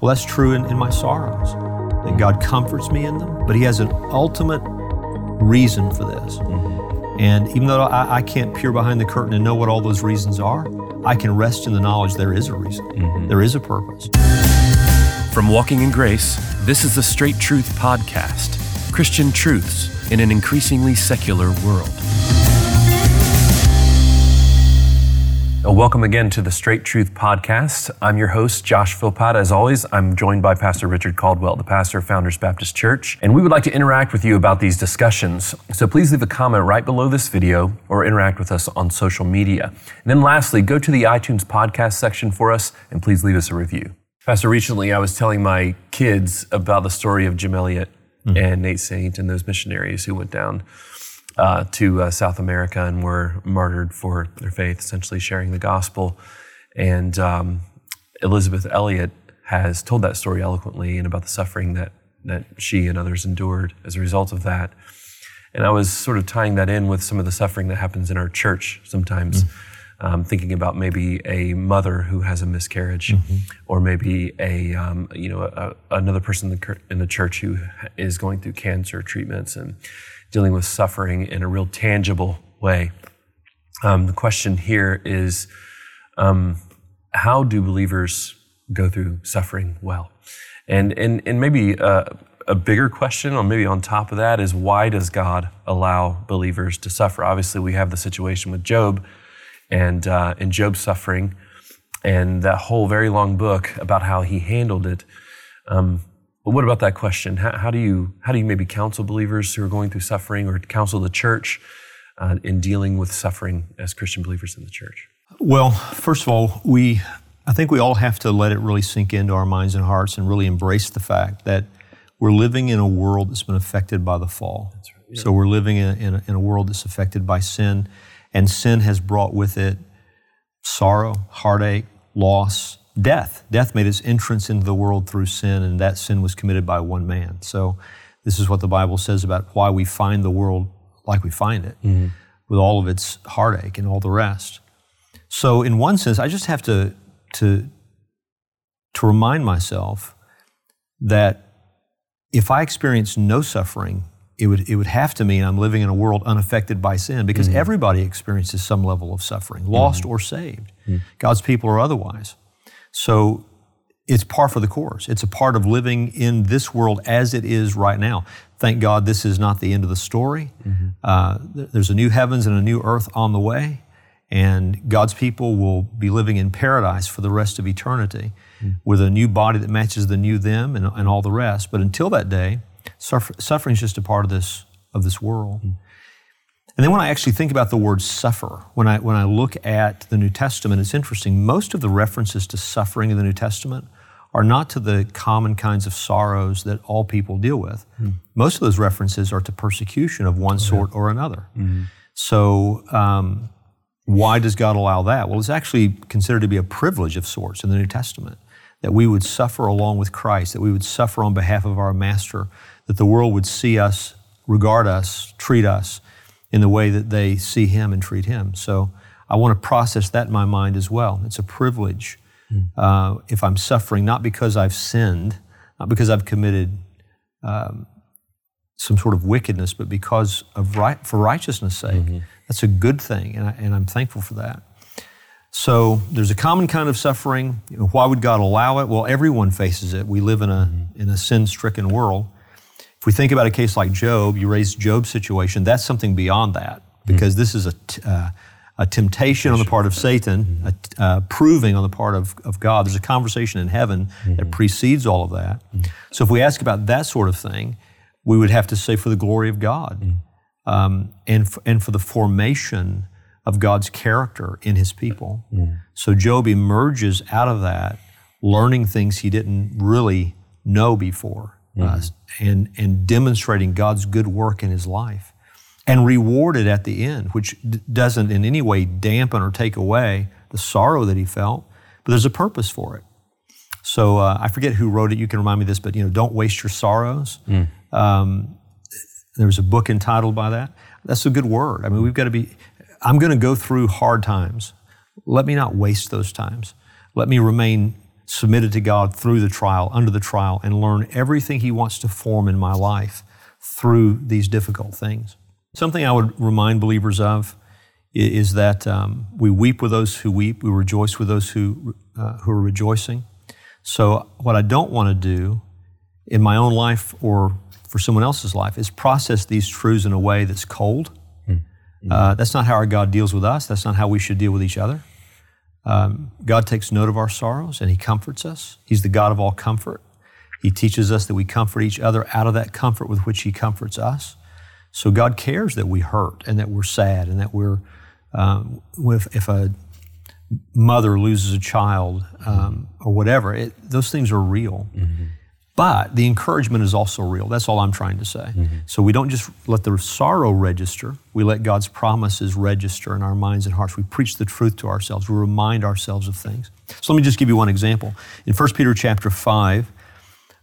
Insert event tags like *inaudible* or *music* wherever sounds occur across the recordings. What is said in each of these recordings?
Well, that's true in, in my sorrows, that God comforts me in them, but He has an ultimate reason for this. Mm-hmm. And even though I, I, can't peer behind the curtain and know what all those reasons are, I can rest in the knowledge there is a reason, mm-hmm. there is a purpose. From Walking in Grace, this is the Straight Truth Podcast Christian truths in an increasingly secular world. Welcome again to the Straight Truth Podcast. I'm your host, Josh Philpott. As always, I'm joined by Pastor Richard Caldwell, the pastor of Founders Baptist Church, and we would like to interact with you about these discussions. So please leave a comment right below this video or interact with us on social media. And then lastly, go to the iTunes podcast section for us and please leave us a review. Pastor, recently I was telling my kids about the story of Jim Elliot mm-hmm. and Nate Saint and those missionaries who went down uh, to uh, South America and were martyred for their faith, essentially sharing the gospel. And um, Elisabeth Elliot has told that story eloquently and about the suffering that, that she and others endured as a result of that. And I was sort of tying that in with some of the suffering that happens in our church sometimes. Mm-hmm. Um, thinking about maybe a mother who has a miscarriage, mm-hmm. or maybe a um, you know a, another person in the, in the church who is going through cancer treatments, and dealing with suffering in a real tangible way. Um, the question here is um, how do believers go through suffering well? And, and, and maybe a, a bigger question, or maybe on top of that, is why does God allow believers to suffer? Obviously, we have the situation with Job and, uh, and Job's suffering and that whole very long book about how he handled it. Um, but what about that question? How, how, do you how do you maybe counsel believers who are going through suffering, or counsel the church uh, in dealing with suffering as Christian believers in the church? Well, first of all, we I think we all have to let it really sink into our minds and hearts, and really embrace the fact that we're living in a world that's been affected by the fall. Right, yeah. So we're living in, in, a, in a world that's affected by sin, and sin has brought with it sorrow, heartache, loss, death. Death made its entrance into the world through sin, and that sin was committed by one man. So, this is what the Bible says about why we find the world like we find it, mm-hmm. with all of its heartache and all the rest. So, in one sense, I just have to, to, to remind myself that if I experience no suffering, it would, it would have to mean I'm living in a world unaffected by sin because mm-hmm. everybody experiences some level of suffering, lost mm-hmm. or saved, mm-hmm. God's people or otherwise. So it's par for the course. It's a part of living in this world as it is right now. Thank God this is not the end of the story. Mm-hmm. Uh, there's a new heavens and a new earth on the way, and God's people will be living in paradise for the rest of eternity mm-hmm. with a new body that matches the new them and, and all the rest. But until that day, suffer, suffering is just a part of this, of this world. Mm-hmm. And then when I actually think about the word suffer, when I, when I look at the New Testament, it's interesting. Most of the references to suffering in the New Testament are not to the common kinds of sorrows that all people deal with. Mm. Most of those references are to persecution of one sort or another. Mm. So, um, why does God allow that? Well, it's actually considered to be a privilege of sorts in the New Testament that we would suffer along with Christ, that we would suffer on behalf of our Master, that the world would see us, regard us, treat us in the way that they see him and treat him. So I want to process that in my mind as well. It's a privilege mm. uh, if I'm suffering, not because I've sinned, not because I've committed um, some sort of wickedness, but because of right, for righteousness' sake. Mm-hmm. That's a good thing, and, I, and I'm thankful for that. So there's a common kind of suffering. You know, why would God allow it? Well, everyone faces it. We live in a, mm-hmm. in a sin-stricken world. If we think about a case like Job, you raise Job's situation, that's something beyond that because mm-hmm. this is a, t- uh, a temptation on the part of Satan, mm-hmm. a uh, proving on the part of, of God. There's a conversation in heaven mm-hmm. that precedes all of that. Mm-hmm. So if we ask about that sort of thing, we would have to say for the glory of God um, and, f- and for the formation of God's character in his people. So Job emerges out of that learning things he didn't really know before mm-hmm. uh, and, and demonstrating God's good work in his life and rewarded at the end, which d- doesn't in any way dampen or take away the sorrow that he felt, but there's a purpose for it. So uh, I forget who wrote it. You can remind me this, but you know, don't waste your sorrows. Mm. Um, there was a book entitled by that. That's a good word. I mean, we've got to be. I'm going to go through hard times. Let me not waste those times. Let me remain submitted to God through the trial, under the trial, and learn everything He wants to form in my life through these difficult things. Something I would remind believers of is that um, we weep with those who weep, we rejoice with those who, uh, who are rejoicing. So, what I don't want to do in my own life or for someone else's life is process these truths in a way that's cold. Mm-hmm. Uh, that's not how our God deals with us. That's not how we should deal with each other. Um, God takes note of our sorrows and He comforts us. He's the God of all comfort. He teaches us that we comfort each other out of that comfort with which He comforts us. So God cares that we hurt and that we're sad and that we're, um, if, if a mother loses a child um, or whatever, it, those things are real. Mm-hmm. But the encouragement is also real. That's all I'm trying to say. Mm-hmm. So we don't just let the sorrow register, we let God's promises register in our minds and hearts. We preach the truth to ourselves, we remind ourselves of things. So let me just give you one example. In 1 Peter chapter 5,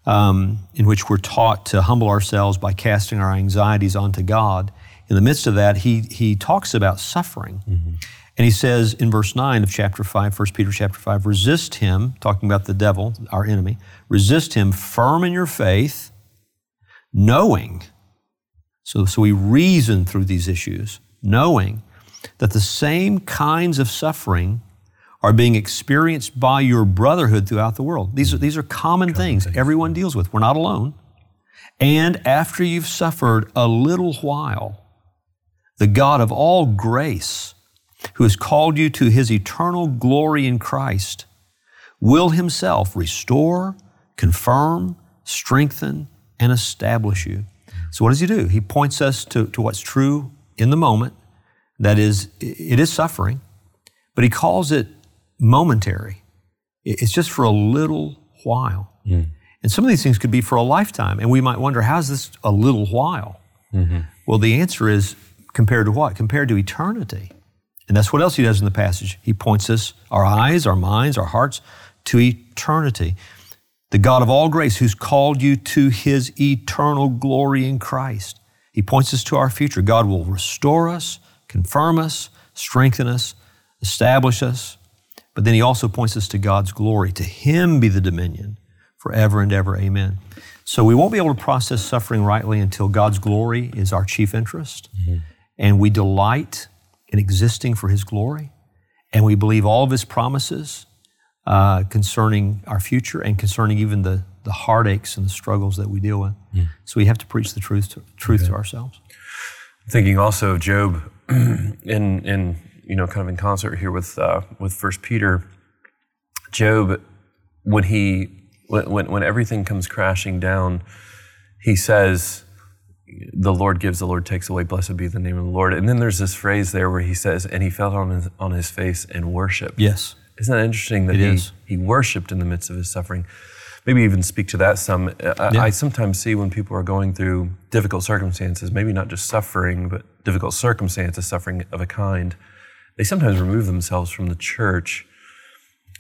um, in which we're taught to humble ourselves by casting our anxieties onto God, in the midst of that, he, he talks about suffering. Mm-hmm. And he says in verse 9 of chapter 5, 1 Peter chapter 5, resist him, talking about the devil, our enemy, resist him firm in your faith, knowing. So, so we reason through these issues, knowing that the same kinds of suffering are being experienced by your brotherhood throughout the world. These are, mm. these are common, common things, things everyone deals with. We're not alone. And after you've suffered a little while, the God of all grace, who has called you to his eternal glory in Christ, will himself restore, confirm, strengthen, and establish you. So, what does he do? He points us to, to what's true in the moment. That is, it is suffering, but he calls it momentary. It's just for a little while. Mm. And some of these things could be for a lifetime. And we might wonder, how's this a little while? Mm-hmm. Well, the answer is compared to what? Compared to eternity. And that's what else he does in the passage. He points us, our eyes, our minds, our hearts, to eternity. The God of all grace, who's called you to his eternal glory in Christ. He points us to our future. God will restore us, confirm us, strengthen us, establish us. But then he also points us to God's glory. To him be the dominion forever and ever. Amen. So we won't be able to process suffering rightly until God's glory is our chief interest. Mm-hmm. And we delight in existing for His glory, and we believe all of His promises uh, concerning our future and concerning even the, the heartaches and the struggles that we deal with. Mm. So we have to preach the truth to, truth okay. to ourselves. Thinking also of Job, *clears throat* in in you know kind of in concert here with uh, with First Peter, Job, when he when when everything comes crashing down, he says the Lord gives, the Lord takes away. Blessed be the name of the Lord. And then there's this phrase there where he says, "And he fell on his on his face and worshiped." Yes, isn't that interesting that it he is. he worshipped in the midst of his suffering? Maybe even speak to that some. I, yeah. I sometimes see when people are going through difficult circumstances, maybe not just suffering, but difficult circumstances, suffering of a kind. They sometimes remove themselves from the church,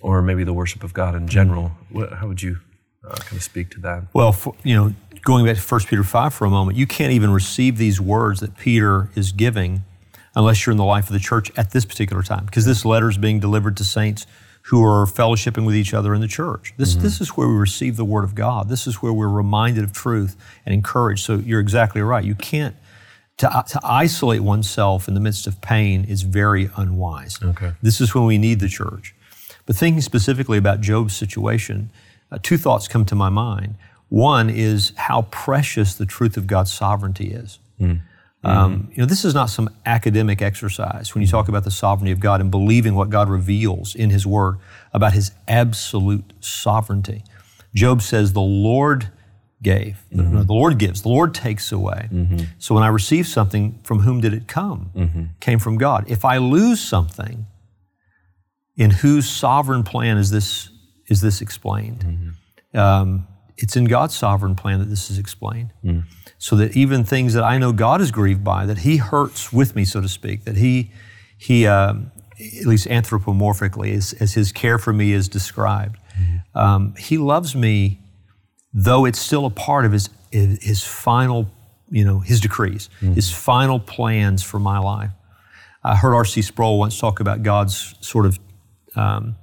or maybe the worship of God in general. How would you uh, kind of speak to that? Well, for, you know, going back to 1 Peter 5 for a moment, you can't even receive these words that Peter is giving unless you're in the life of the church at this particular time, because this letter is being delivered to saints who are fellowshipping with each other in the church. This, mm-hmm. this is where we receive the Word of God. This is where we're reminded of truth and encouraged. So you're exactly right. You can't, to, to isolate oneself in the midst of pain is very unwise. Okay. This is when we need the church. But thinking specifically about Job's situation, uh, two thoughts come to my mind. One is how precious the truth of God's sovereignty is. Mm. Um, you know, this is not some academic exercise when you talk about the sovereignty of God and believing what God reveals in His Word about His absolute sovereignty. Job says, The Lord gave, mm-hmm. the Lord gives, the Lord takes away. Mm-hmm. So when I receive something, from whom did it come? Mm-hmm. Came from God. If I lose something, in whose sovereign plan is this, is this explained? Mm-hmm. Um, it's in God's sovereign plan that this is explained. Mm. So that even things that I know God is grieved by, that He hurts with me, so to speak, that He, he um, at least anthropomorphically, as, as, His care for me is described, mm. um, He loves me, though it's still a part of His, his final, you know, His decrees, mm. His final plans for my life. I heard R.C. Sproul once talk about God's sort of um,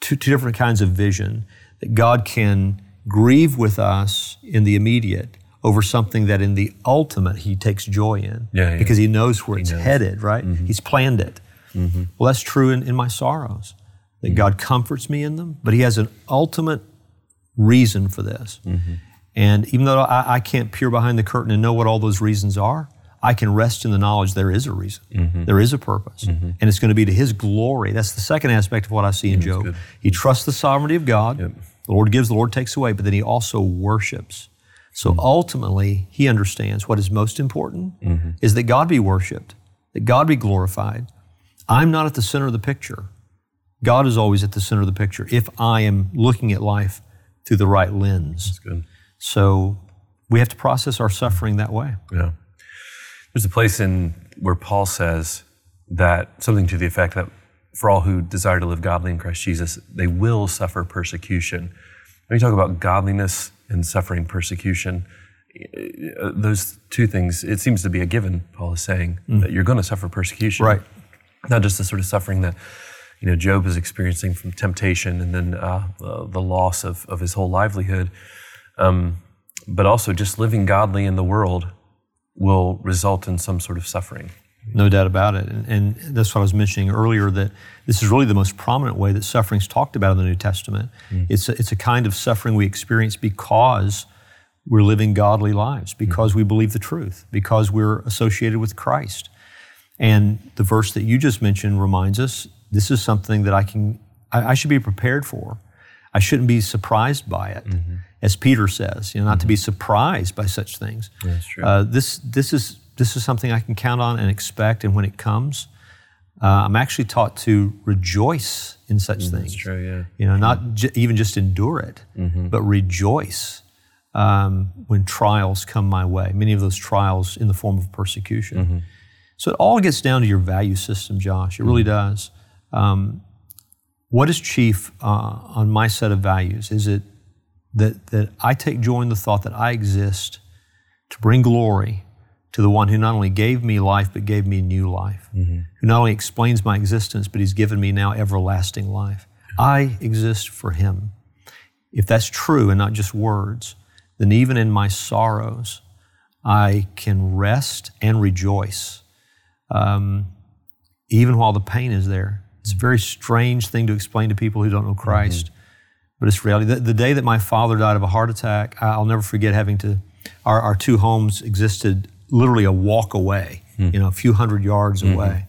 two, two different kinds of vision that God can grieve with us in the immediate over something that in the ultimate he takes joy in Yeah, yeah. because he knows where it's knows. headed, right? He's planned it. Well, that's true in, in my sorrows, that God comforts me in them, but he has an ultimate reason for this. And even though I, I can't peer behind the curtain and know what all those reasons are, I can rest in the knowledge there is a reason, There is a purpose, and it's going to be to His glory. That's the second aspect of what I see in Job. He trusts the sovereignty of God. The Lord gives, the Lord takes away, but then he also worships. So mm-hmm. ultimately, he understands what is most important mm-hmm. is that God be worshiped, that God be glorified. I'm not at the center of the picture. God is always at the center of the picture if I am looking at life through the right lens. Good. So we have to process our suffering that way. Yeah. There's a place in where Paul says that something to the effect that for all who desire to live godly in Christ Jesus, they will suffer persecution. When you talk about godliness and suffering persecution, uh, those two things, it seems to be a given, Paul is saying, that you're going to suffer persecution. Right. Not just the sort of suffering that you know Job is experiencing from temptation and then uh, the, the loss of, of his whole livelihood, um, but also just living godly in the world will result in some sort of suffering. No doubt about it. And, and that's what I was mentioning earlier that this is really the most prominent way that suffering is talked about in the New Testament. Mm. It's, a, it's a kind of suffering we experience because we're living godly lives, mm. because we believe the truth, because we're associated with Christ. And the verse that you just mentioned reminds us this is something that I can, I, I should be prepared for. I shouldn't be surprised by it, mm-hmm. as Peter says, you know, not to mm-hmm. be surprised by such things. That's true. Uh, this, this, is, this is something I can count on and expect, and when it comes, uh, I'm actually taught to rejoice in such things. true, yeah. You know, not j- even just endure it, but rejoice um, when trials come my way. Many of those trials in the form of persecution. So it all gets down to your value system, Josh. It really does. Um, what is chief uh, on my set of values? Is it that, that I take joy in the thought that I exist to bring glory to the one who not only gave me life, but gave me new life, mm-hmm. who not only explains my existence, but he's given me now everlasting life. I exist for him. If that's true and not just words, then even in my sorrows, I can rest and rejoice, um, even while the pain is there. It's a mm-hmm. very strange thing to explain to people who don't know Christ, mm-hmm. but it's reality. The, the day that my father died of a heart attack, I'll never forget having to. Our, our two homes existed literally a walk away, hmm. you know, a few hundred yards hmm. away.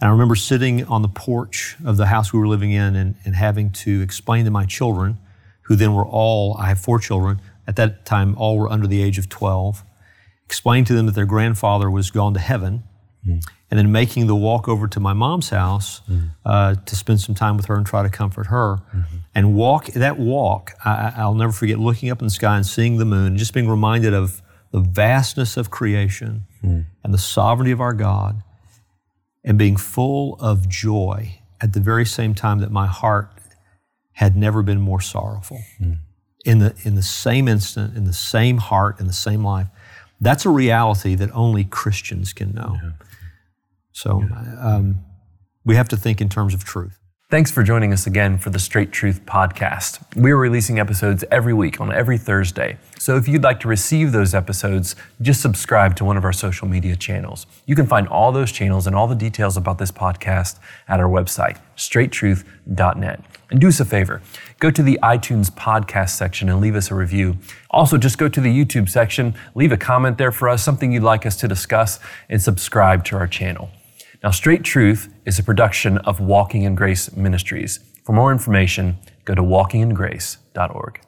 And I remember sitting on the porch of the house we were living in and, and having to explain to my children, who then were all, I have four children, at that time, all were under the age of 12, explain to them that their grandfather was gone to heaven, hmm. and then making the walk over to my mom's house uh, to spend some time with her and try to comfort her. Mm-hmm. And walk, that walk, I, I- I'll never forget looking up in the sky and seeing the moon, and just being reminded of the vastness of creation and the sovereignty of our God and being full of joy at the very same time that my heart had never been more sorrowful. In, the, in the same instant, in the same heart, in the same life. That's a reality that only Christians can know. So um, we have to think in terms of truth. Thanks for joining us again for the Straight Truth Podcast. We are releasing episodes every week on every Thursday. So if you'd like to receive those episodes, just subscribe to one of our social media channels. You can find all those channels and all the details about this podcast at our website, straighttruth.net. And do us a favor, go to the iTunes podcast section and leave us a review. Also, just go to the YouTube section, leave a comment there for us, something you'd like us to discuss, and subscribe to our channel. Now, Straight Truth is a production of Walking in Grace Ministries. For more information, go to walkingingrace.org.